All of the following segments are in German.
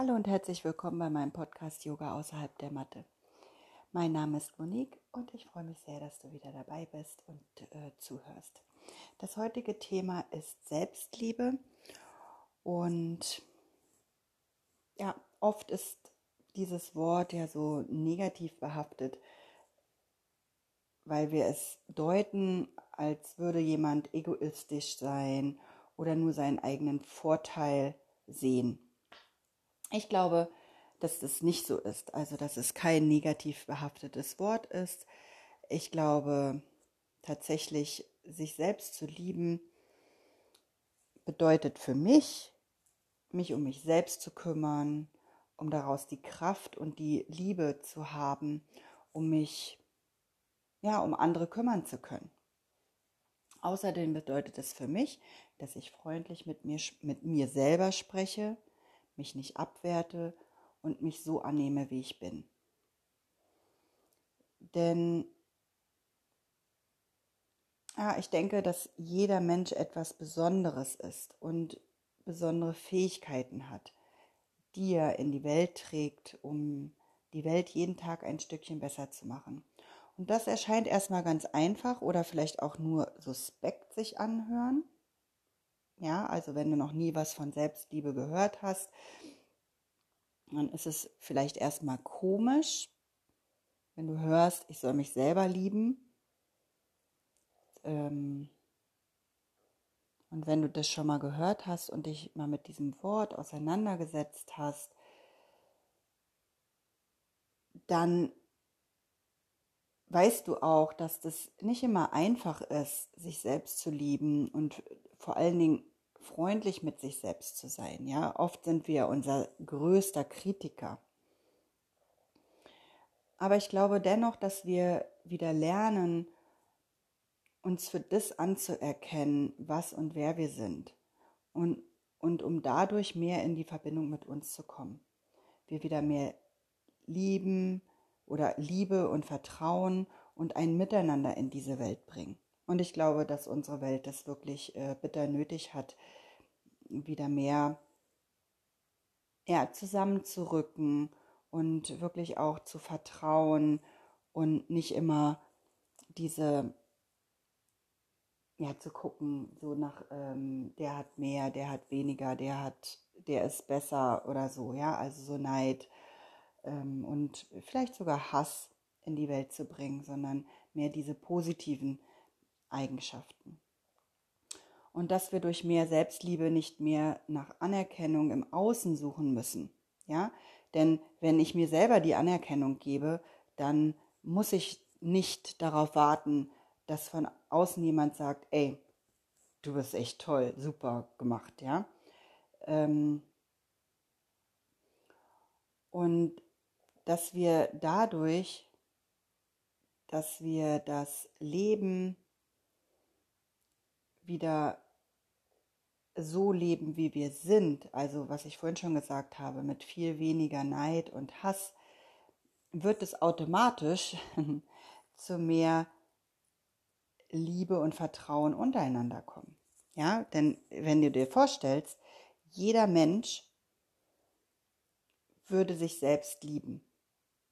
Hallo und herzlich willkommen bei meinem Podcast Yoga außerhalb der Matte. Mein Name ist Monique und ich freue mich sehr, dass du wieder dabei bist und äh, zuhörst. Das heutige Thema ist Selbstliebe und ja, oft ist dieses Wort ja so negativ behaftet, weil wir es deuten, als würde jemand egoistisch sein oder nur seinen eigenen Vorteil sehen. Ich glaube, dass das nicht so ist, also dass es kein negativ behaftetes Wort ist. Ich glaube tatsächlich, sich selbst zu lieben, bedeutet für mich, mich um mich selbst zu kümmern, um daraus die Kraft und die Liebe zu haben, um mich, ja, um andere kümmern zu können. Außerdem bedeutet es für mich, dass ich freundlich mit mir, mit mir selber spreche, mich nicht abwerte und mich so annehme, wie ich bin. Denn ja, ich denke, dass jeder Mensch etwas Besonderes ist und besondere Fähigkeiten hat, die er in die Welt trägt, um die Welt jeden Tag ein Stückchen besser zu machen. Und das erscheint erstmal ganz einfach oder vielleicht auch nur suspekt sich anhören. Ja, also wenn du noch nie was von Selbstliebe gehört hast, dann ist es vielleicht erstmal komisch, wenn du hörst, ich soll mich selber lieben. Ähm und wenn du das schon mal gehört hast und dich mal mit diesem Wort auseinandergesetzt hast, dann weißt du auch, dass das nicht immer einfach ist, sich selbst zu lieben und vor allen Dingen freundlich mit sich selbst zu sein. Ja, oft sind wir unser größter Kritiker. Aber ich glaube dennoch, dass wir wieder lernen, uns für das anzuerkennen, was und wer wir sind. Und, und um dadurch mehr in die Verbindung mit uns zu kommen. Wir wieder mehr lieben oder Liebe und Vertrauen und ein Miteinander in diese Welt bringen. Und ich glaube, dass unsere Welt das wirklich äh, bitter nötig hat, wieder mehr ja, zusammenzurücken und wirklich auch zu vertrauen und nicht immer diese, ja, zu gucken, so nach, ähm, der hat mehr, der hat weniger, der hat, der ist besser oder so, ja, also so Neid ähm, und vielleicht sogar Hass in die Welt zu bringen, sondern mehr diese positiven Eigenschaften. Und dass wir durch mehr Selbstliebe nicht mehr nach Anerkennung im Außen suchen müssen. Ja, denn wenn ich mir selber die Anerkennung gebe, dann muss ich nicht darauf warten, dass von außen jemand sagt, ey, du bist echt toll, super gemacht, ja. Ähm und dass wir dadurch, dass wir das Leben wieder so leben, wie wir sind, also was ich vorhin schon gesagt habe, mit viel weniger Neid und Hass, wird es automatisch zu mehr Liebe und Vertrauen untereinander kommen. Ja, denn wenn du dir vorstellst, jeder Mensch würde sich selbst lieben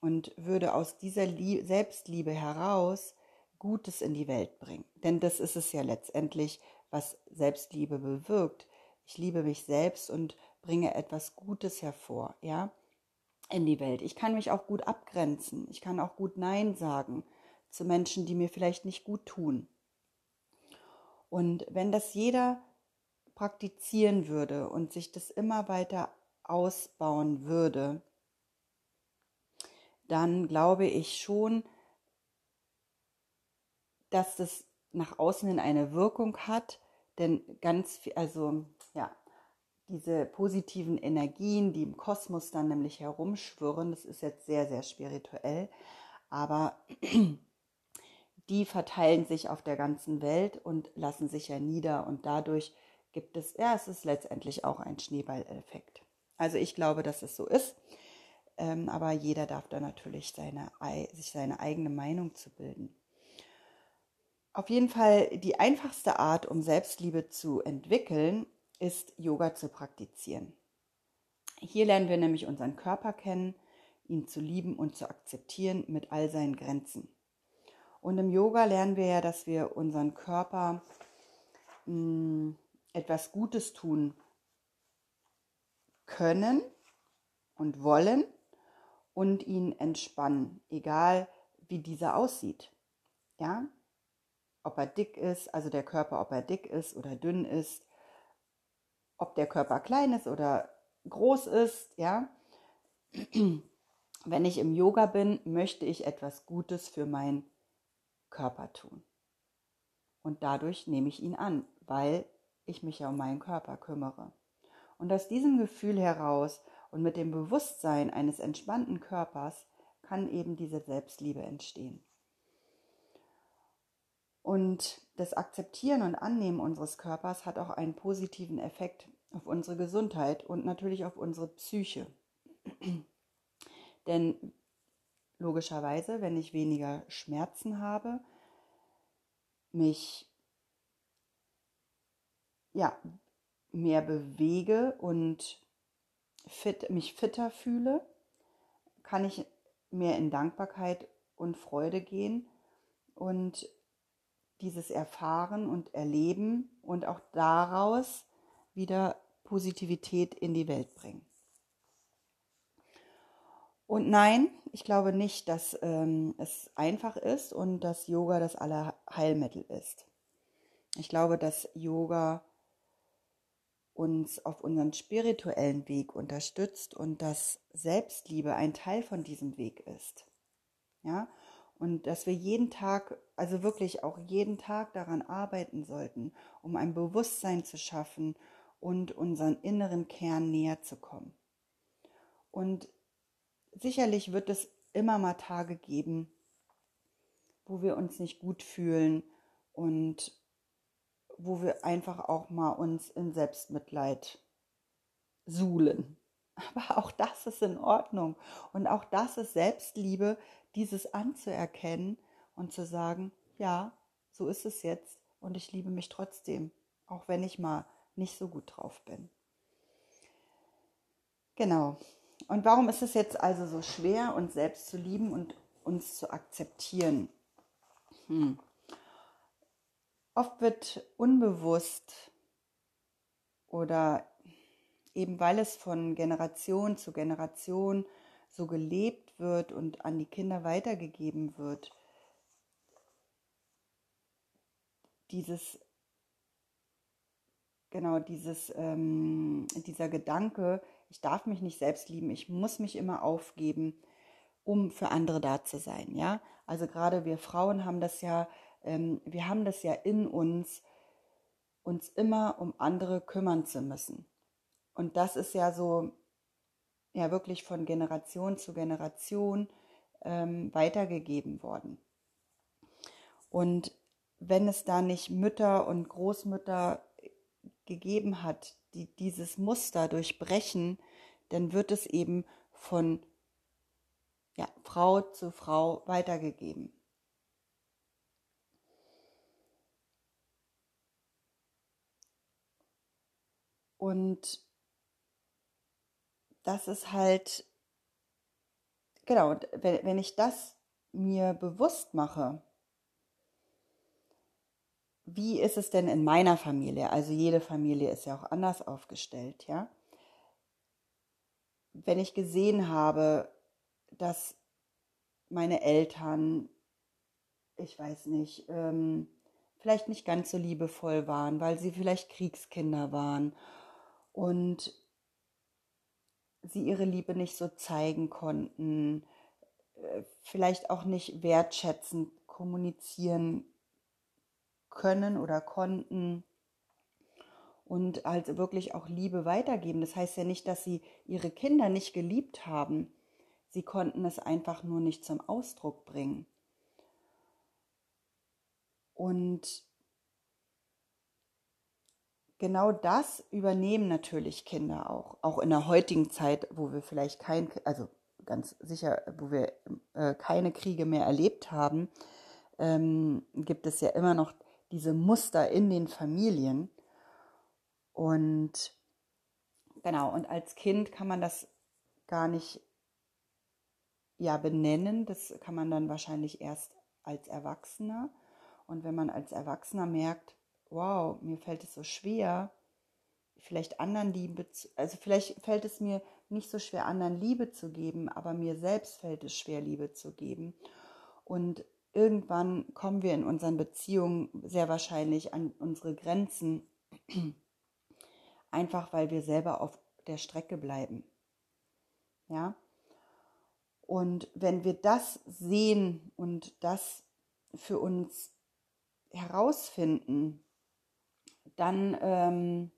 und würde aus dieser Selbstliebe heraus Gutes in die Welt bringen. Denn das ist es ja letztendlich, was Selbstliebe bewirkt. Ich liebe mich selbst und bringe etwas Gutes hervor, ja, in die Welt. Ich kann mich auch gut abgrenzen. Ich kann auch gut Nein sagen zu Menschen, die mir vielleicht nicht gut tun. Und wenn das jeder praktizieren würde und sich das immer weiter ausbauen würde, dann glaube ich schon, dass das nach außen hin eine Wirkung hat, denn ganz viel, also ja, diese positiven Energien, die im Kosmos dann nämlich herumschwirren, das ist jetzt sehr, sehr spirituell, aber die verteilen sich auf der ganzen Welt und lassen sich ja nieder und dadurch gibt es, ja, es ist letztendlich auch ein Schneeballeffekt. Also ich glaube, dass es so ist, ähm, aber jeder darf da natürlich seine, sich seine eigene Meinung zu bilden. Auf jeden Fall die einfachste Art, um Selbstliebe zu entwickeln, ist Yoga zu praktizieren. Hier lernen wir nämlich unseren Körper kennen, ihn zu lieben und zu akzeptieren mit all seinen Grenzen. Und im Yoga lernen wir ja, dass wir unseren Körper mh, hm, etwas Gutes tun können und wollen und ihn entspannen, egal wie dieser aussieht. Ja? Ob er dick ist, also der Körper, ob er dick ist oder dünn ist, ob der Körper klein ist oder groß ist, ja? Wenn ich im Yoga bin, möchte ich etwas Gutes für meinen Körper tun. Und dadurch nehme ich ihn an, weil ich mich ja um meinen Körper kümmere. Und aus diesem Gefühl heraus und mit dem Bewusstsein eines entspannten Körpers kann eben diese Selbstliebe entstehen. Und das Akzeptieren und Annehmen unseres Körpers hat auch einen positiven Effekt auf unsere Gesundheit und natürlich auf unsere Psyche. Denn logischerweise, wenn ich weniger Schmerzen habe, mich ja, mehr bewege und fit, mich fitter fühle, kann ich mehr in Dankbarkeit und Freude gehen und dieses Erfahren und Erleben und auch daraus wieder Positivität in die Welt bringen. Und nein, ich glaube nicht, dass ähm, es einfach ist und dass Yoga das Allerheilmittel ist. Ich glaube, dass Yoga uns auf unseren spirituellen Weg unterstützt und dass Selbstliebe ein Teil von diesem Weg ist. Ja, und dass wir jeden Tag, also wirklich auch jeden Tag daran arbeiten sollten, um ein Bewusstsein zu schaffen und unseren inneren Kern näher zu kommen. Und sicherlich wird es immer mal Tage geben, wo wir uns nicht gut fühlen und wo wir einfach auch mal uns in Selbstmitleid suhlen. Aber auch das ist in Ordnung. Und auch das ist Selbstliebe, dieses anzuerkennen und zu sagen, ja, so ist es jetzt und ich liebe mich trotzdem, auch wenn ich mal nicht so gut drauf bin. Genau. Und warum ist es jetzt also so schwer, uns selbst zu lieben und uns zu akzeptieren? Hm. Oft wird unbewusst oder eben weil es von Generation zu Generation so gelebt wird und an die Kinder weitergegeben wird, dieses genau dieses ähm, dieser Gedanke, ich darf mich nicht selbst lieben, ich muss mich immer aufgeben, um für andere da zu sein, ja. Also gerade wir Frauen haben das ja, ähm, wir haben das ja in uns, uns immer um andere kümmern zu müssen. Und das ist ja so, ja wirklich von Generation zu Generation ähm, weitergegeben worden. Und wenn es da nicht Mütter und Großmütter gegeben hat, die dieses Muster durchbrechen, dann wird es eben von ja, Frau zu Frau weitergegeben. Und das ist halt, genau, wenn, wenn ich das mir bewusst mache, wie ist es denn in meiner Familie? Also jede Familie ist ja auch anders aufgestellt, ja. Wenn ich gesehen habe, dass meine Eltern, ich weiß nicht, ähm, vielleicht nicht ganz so liebevoll waren, weil sie vielleicht Kriegskinder waren und sie ihre Liebe nicht so zeigen konnten, äh, vielleicht auch nicht wertschätzend kommunizieren können oder konnten und halt wirklich auch Liebe weitergeben. Das heißt ja nicht, dass sie ihre Kinder nicht geliebt haben. Sie konnten es einfach nur nicht zum Ausdruck bringen. Und genau das übernehmen natürlich Kinder auch, auch in der heutigen Zeit, wo wir vielleicht kein, also ganz sicher, wo wir äh, keine Kriege mehr erlebt haben, ähm, gibt es ja immer noch diese Muster in den Familien. Und Genau, und als Kind kann man das gar nicht ja benennen. Das kann man dann wahrscheinlich erst als Erwachsener. Und wenn man als Erwachsener merkt, wow, mir fällt es so schwer, vielleicht anderen Liebe, zu, also vielleicht fällt es mir nicht so schwer, anderen Liebe zu geben, aber mir selbst fällt es schwer, Liebe zu geben. Und irgendwann kommen wir in unseren Beziehungen sehr wahrscheinlich an unsere Grenzen, einfach weil wir selber auf der Strecke bleiben. Ja? Und wenn wir das sehen und das für uns herausfinden, dann ähm,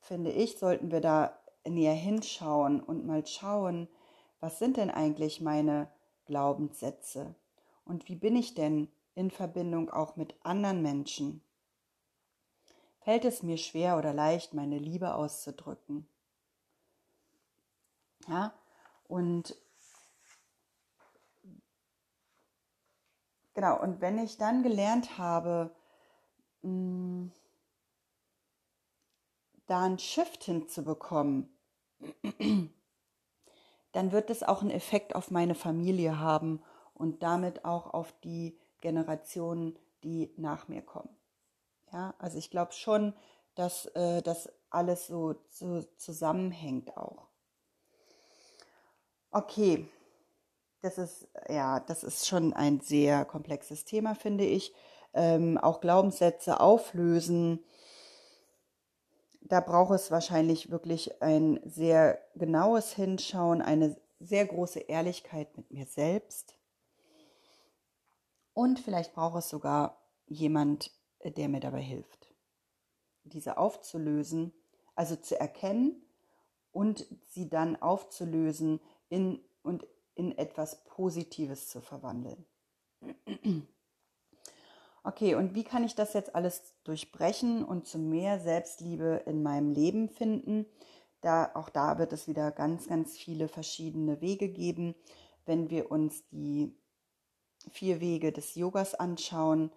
finde ich, sollten wir da näher hinschauen und mal schauen, was sind denn eigentlich meine Glaubenssätze und wie bin ich denn in Verbindung auch mit anderen Menschen? Fällt es mir schwer oder leicht, meine Liebe auszudrücken? Ja, und genau, und wenn ich dann gelernt habe, mh, hm, da einen Shift hinzubekommen, dann wird es auch einen Effekt auf meine Familie haben und damit auch auf die Generationen, die nach mir kommen. Ja, also ich glaube schon, dass äh, das alles so, so zusammenhängt auch. Okay, das ist ja, das ist schon ein sehr komplexes Thema, finde ich. Ähm, auch Glaubenssätze auflösen da braucht es wahrscheinlich wirklich ein sehr genaues Hinschauen, eine sehr große Ehrlichkeit mit mir selbst. Und vielleicht braucht es sogar jemand, der mir dabei hilft, diese aufzulösen, also zu erkennen und sie dann aufzulösen in, und in etwas Positives zu verwandeln. Okay, und wie kann ich das jetzt alles durchbrechen und zu mehr Selbstliebe in meinem Leben finden? Da, auch da wird es wieder ganz, ganz viele verschiedene Wege geben. Wenn wir uns die vier Wege des Yogas anschauen,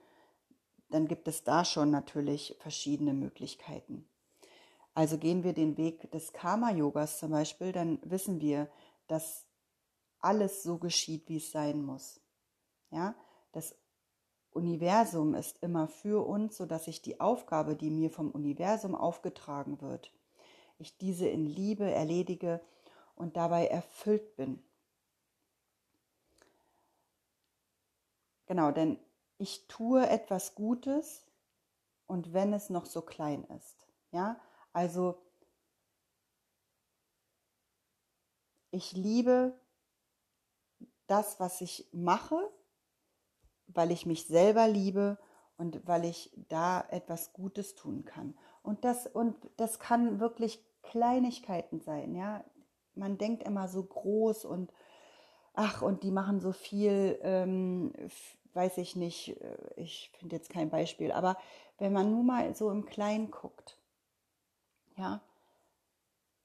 dann gibt es da schon natürlich verschiedene Möglichkeiten. Also gehen wir den Weg des Karma-Yogas zum Beispiel, dann wissen wir, dass alles so geschieht, wie es sein muss. Ja, dass Universum ist immer für uns, sodass ich die Aufgabe, die mir vom Universum aufgetragen wird, ich diese in Liebe erledige und dabei erfüllt bin. Genau, denn ich tue etwas Gutes und wenn es noch so klein ist. Ja, also ich liebe das, was ich mache weil ich mich selber liebe und weil ich da etwas Gutes tun kann. Und das, und das kann wirklich Kleinigkeiten sein, ja. Man denkt immer so groß und ach, und die machen so viel, ähm, weiß ich nicht, äh, ich finde jetzt kein Beispiel, aber wenn man nur mal so im Kleinen guckt, ja,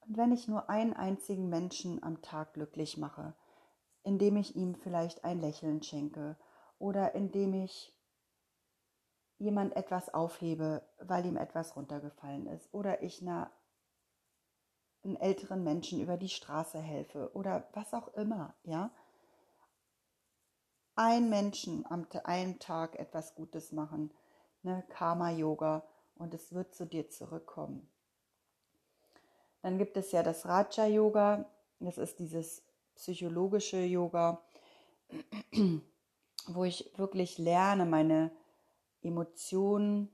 und wenn ich nur einen einzigen Menschen am Tag glücklich mache, indem ich ihm vielleicht ein Lächeln schenke oder indem ich jemand etwas aufhebe, weil ihm etwas runtergefallen ist oder ich einer einen älteren Menschen über die Straße helfe oder was auch immer, ja. Ein Menschen am einen Tag etwas Gutes machen, ne, Karma-Yoga und es wird zu dir zurückkommen. Dann gibt es ja das Raja-Yoga, das ist dieses psychologische Yoga, wo ich wirklich lerne, meine Emotionen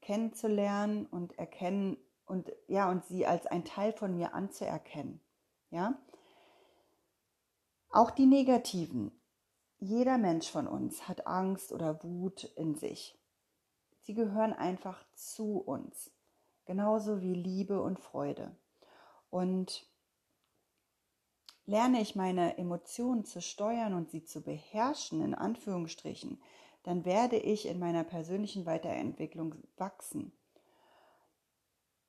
kennenzulernen und erkennen und ja und sie als ein Teil von mir anzuerkennen. Ja? Auch die negativen. Jeder Mensch von uns hat Angst oder Wut in sich. Sie gehören einfach zu uns, genauso wie Liebe und Freude. Und Lerne ich meine Emotionen zu steuern und sie zu beherrschen, in Anführungsstrichen, dann werde ich in meiner persönlichen Weiterentwicklung wachsen.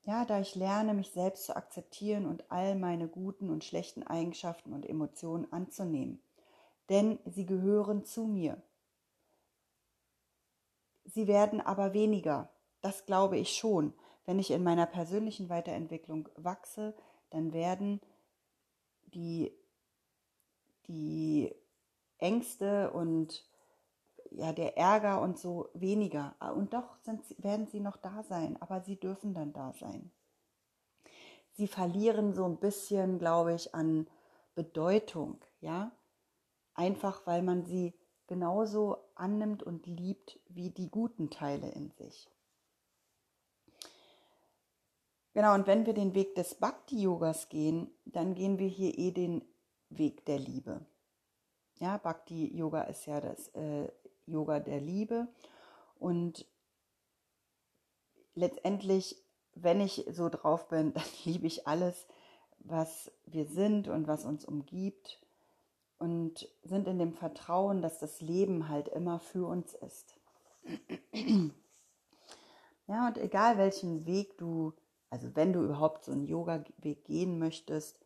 Ja, da ich lerne, mich selbst zu akzeptieren und all meine guten und schlechten Eigenschaften und Emotionen anzunehmen. Denn sie gehören zu mir. Sie werden aber weniger, das glaube ich schon, wenn ich in meiner persönlichen Weiterentwicklung wachse, dann werden die, die Ängste und ja, der Ärger und so weniger. Und doch sind, werden sie noch da sein, aber sie dürfen dann da sein. Sie verlieren so ein bisschen, glaube ich, an Bedeutung, ja. Einfach weil man sie genauso annimmt und liebt wie die guten Teile in sich. Genau, und wenn wir den Weg des Bhakti-Yogas gehen, dann gehen wir hier eh den Weg der Liebe. Ja, Bhakti-Yoga ist ja das äh, Yoga der Liebe. Und letztendlich, wenn ich so drauf bin, dann liebe ich alles, was wir sind und was uns umgibt und sind in dem Vertrauen, dass das Leben halt immer für uns ist. Ja, und egal welchen Weg du, also wenn du überhaupt so einen Yoga-Weg gehen möchtest,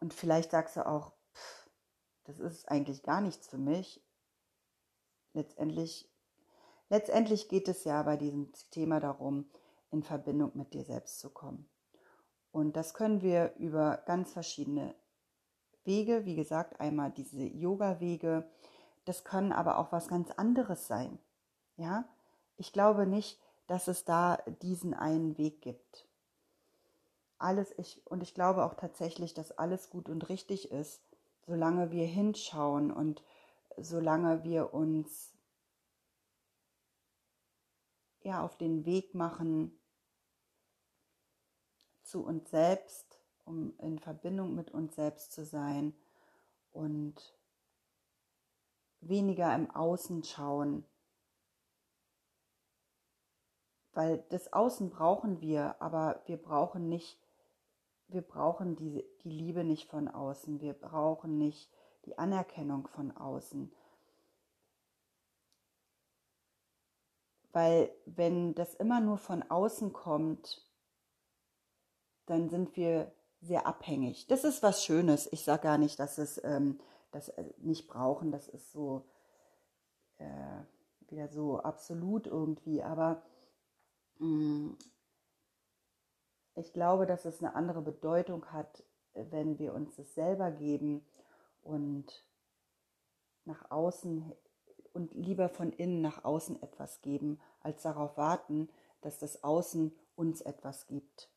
und vielleicht sagst du auch, pff, das ist eigentlich gar nichts für mich. Letztendlich, letztendlich geht es ja bei diesem Thema darum, in Verbindung mit dir selbst zu kommen. Und das können wir über ganz verschiedene Wege, wie gesagt, einmal diese Yoga-Wege, das können aber auch was ganz anderes sein. Ja, ich glaube nicht, dass es da diesen einen Weg gibt. Alles, ich, und ich glaube auch tatsächlich, dass alles gut und richtig ist, solange wir hinschauen und solange wir uns ja auf den Weg machen, zu uns selbst, um in Verbindung mit uns selbst zu sein und weniger im Außen schauen. Weil das Außen brauchen wir, aber wir brauchen nicht, wir brauchen die, die Liebe nicht von außen, wir brauchen nicht die Anerkennung von außen. Weil wenn das immer nur von außen kommt, dann sind wir sehr abhängig. Das ist was Schönes. Ich sage gar nicht, dass es ähm, das äh, nicht brauchen. Das ist so äh, wieder so absolut irgendwie. Aber ich glaube, dass es eine andere Bedeutung hat, wenn wir uns es selber geben und nach außen und lieber von innen nach außen etwas geben, als darauf warten, dass das Außen uns etwas gibt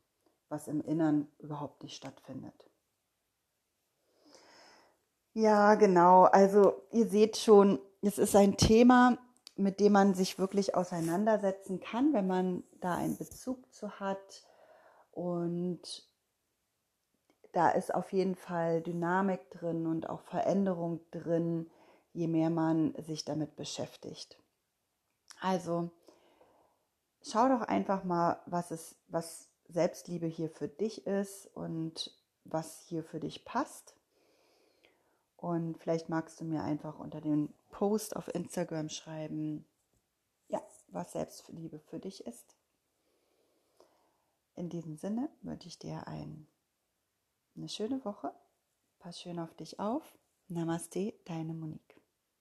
was im Innern überhaupt nicht stattfindet. Ja, genau. Also ihr seht schon, es ist ein Thema, mit dem man sich wirklich auseinandersetzen kann, wenn man da einen Bezug zu hat. Und da ist auf jeden Fall Dynamik drin und auch Veränderung drin, je mehr man sich damit beschäftigt. Also schau doch einfach mal, was es, was Selbstliebe hier für dich ist und was hier für dich passt. Und vielleicht magst du mir einfach unter den Post auf Instagram schreiben, ja, was Selbstliebe für dich ist. In diesem Sinne wünsche ich dir ein, eine schöne Woche. Pass schön auf dich auf. Namaste, deine Monique.